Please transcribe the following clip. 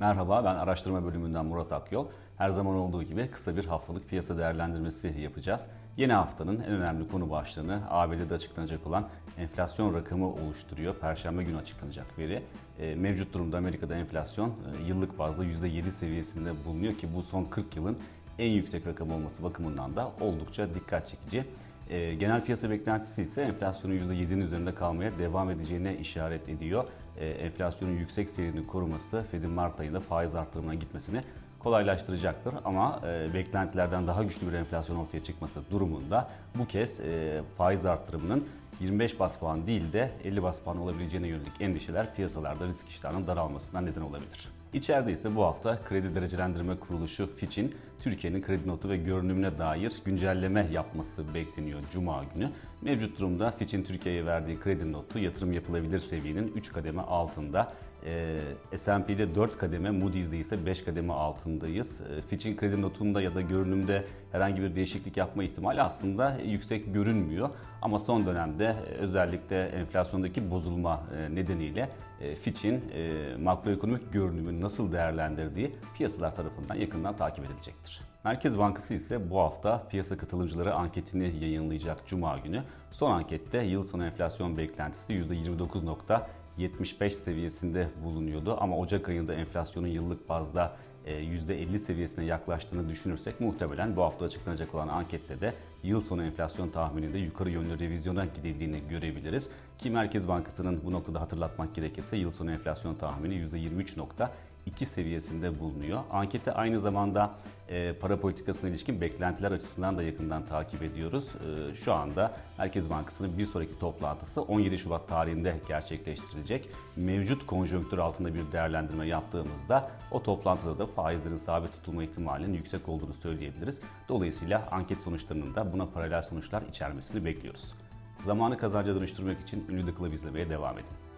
Merhaba, ben araştırma bölümünden Murat Akyol. Her zaman olduğu gibi kısa bir haftalık piyasa değerlendirmesi yapacağız. Yeni haftanın en önemli konu başlığını ABD'de açıklanacak olan enflasyon rakamı oluşturuyor. Perşembe günü açıklanacak veri. E, mevcut durumda Amerika'da enflasyon e, yıllık bazda %7 seviyesinde bulunuyor ki bu son 40 yılın en yüksek rakam olması bakımından da oldukça dikkat çekici. E, genel piyasa beklentisi ise enflasyonun %7'nin üzerinde kalmaya devam edeceğine işaret ediyor. E, enflasyonun yüksek seyrini koruması Fed'in Mart ayında faiz arttırımına gitmesini kolaylaştıracaktır. Ama e, beklentilerden daha güçlü bir enflasyon ortaya çıkması durumunda bu kez e, faiz arttırımının 25 bas puan değil de 50 bas puan olabileceğine yönelik endişeler piyasalarda risk iştahının daralmasına neden olabilir. İçeride ise bu hafta kredi derecelendirme kuruluşu Fitch'in Türkiye'nin kredi notu ve görünümüne dair güncelleme yapması bekleniyor Cuma günü. Mevcut durumda Fitch'in Türkiye'ye verdiği kredi notu yatırım yapılabilir seviyenin 3 kademe altında. E, S&P'de 4 kademe, Moody's'de ise 5 kademe altındayız. E, Fitch'in kredi notunda ya da görünümde herhangi bir değişiklik yapma ihtimali aslında yüksek görünmüyor. Ama son dönemde e, özellikle enflasyondaki bozulma e, nedeniyle e, Fitch'in makroekonomik nasıl değerlendirdiği piyasalar tarafından yakından takip edilecektir. Merkez Bankası ise bu hafta piyasa katılımcıları anketini yayınlayacak Cuma günü. Son ankette yıl sonu enflasyon beklentisi %29.75 seviyesinde bulunuyordu ama Ocak ayında enflasyonun yıllık bazda %50 seviyesine yaklaştığını düşünürsek muhtemelen bu hafta açıklanacak olan ankette de yıl sonu enflasyon tahmininde yukarı yönlü revizyona gidildiğini görebiliriz. Ki Merkez Bankası'nın bu noktada hatırlatmak gerekirse yıl sonu enflasyon tahmini %23. 2 seviyesinde bulunuyor. Anketi aynı zamanda e, para politikasına ilişkin beklentiler açısından da yakından takip ediyoruz. E, şu anda Merkez Bankası'nın bir sonraki toplantısı 17 Şubat tarihinde gerçekleştirilecek. Mevcut konjonktür altında bir değerlendirme yaptığımızda o toplantıda da faizlerin sabit tutulma ihtimalinin yüksek olduğunu söyleyebiliriz. Dolayısıyla anket sonuçlarının da buna paralel sonuçlar içermesini bekliyoruz. Zamanı kazanca dönüştürmek için ünlü The Club izlemeye devam edin.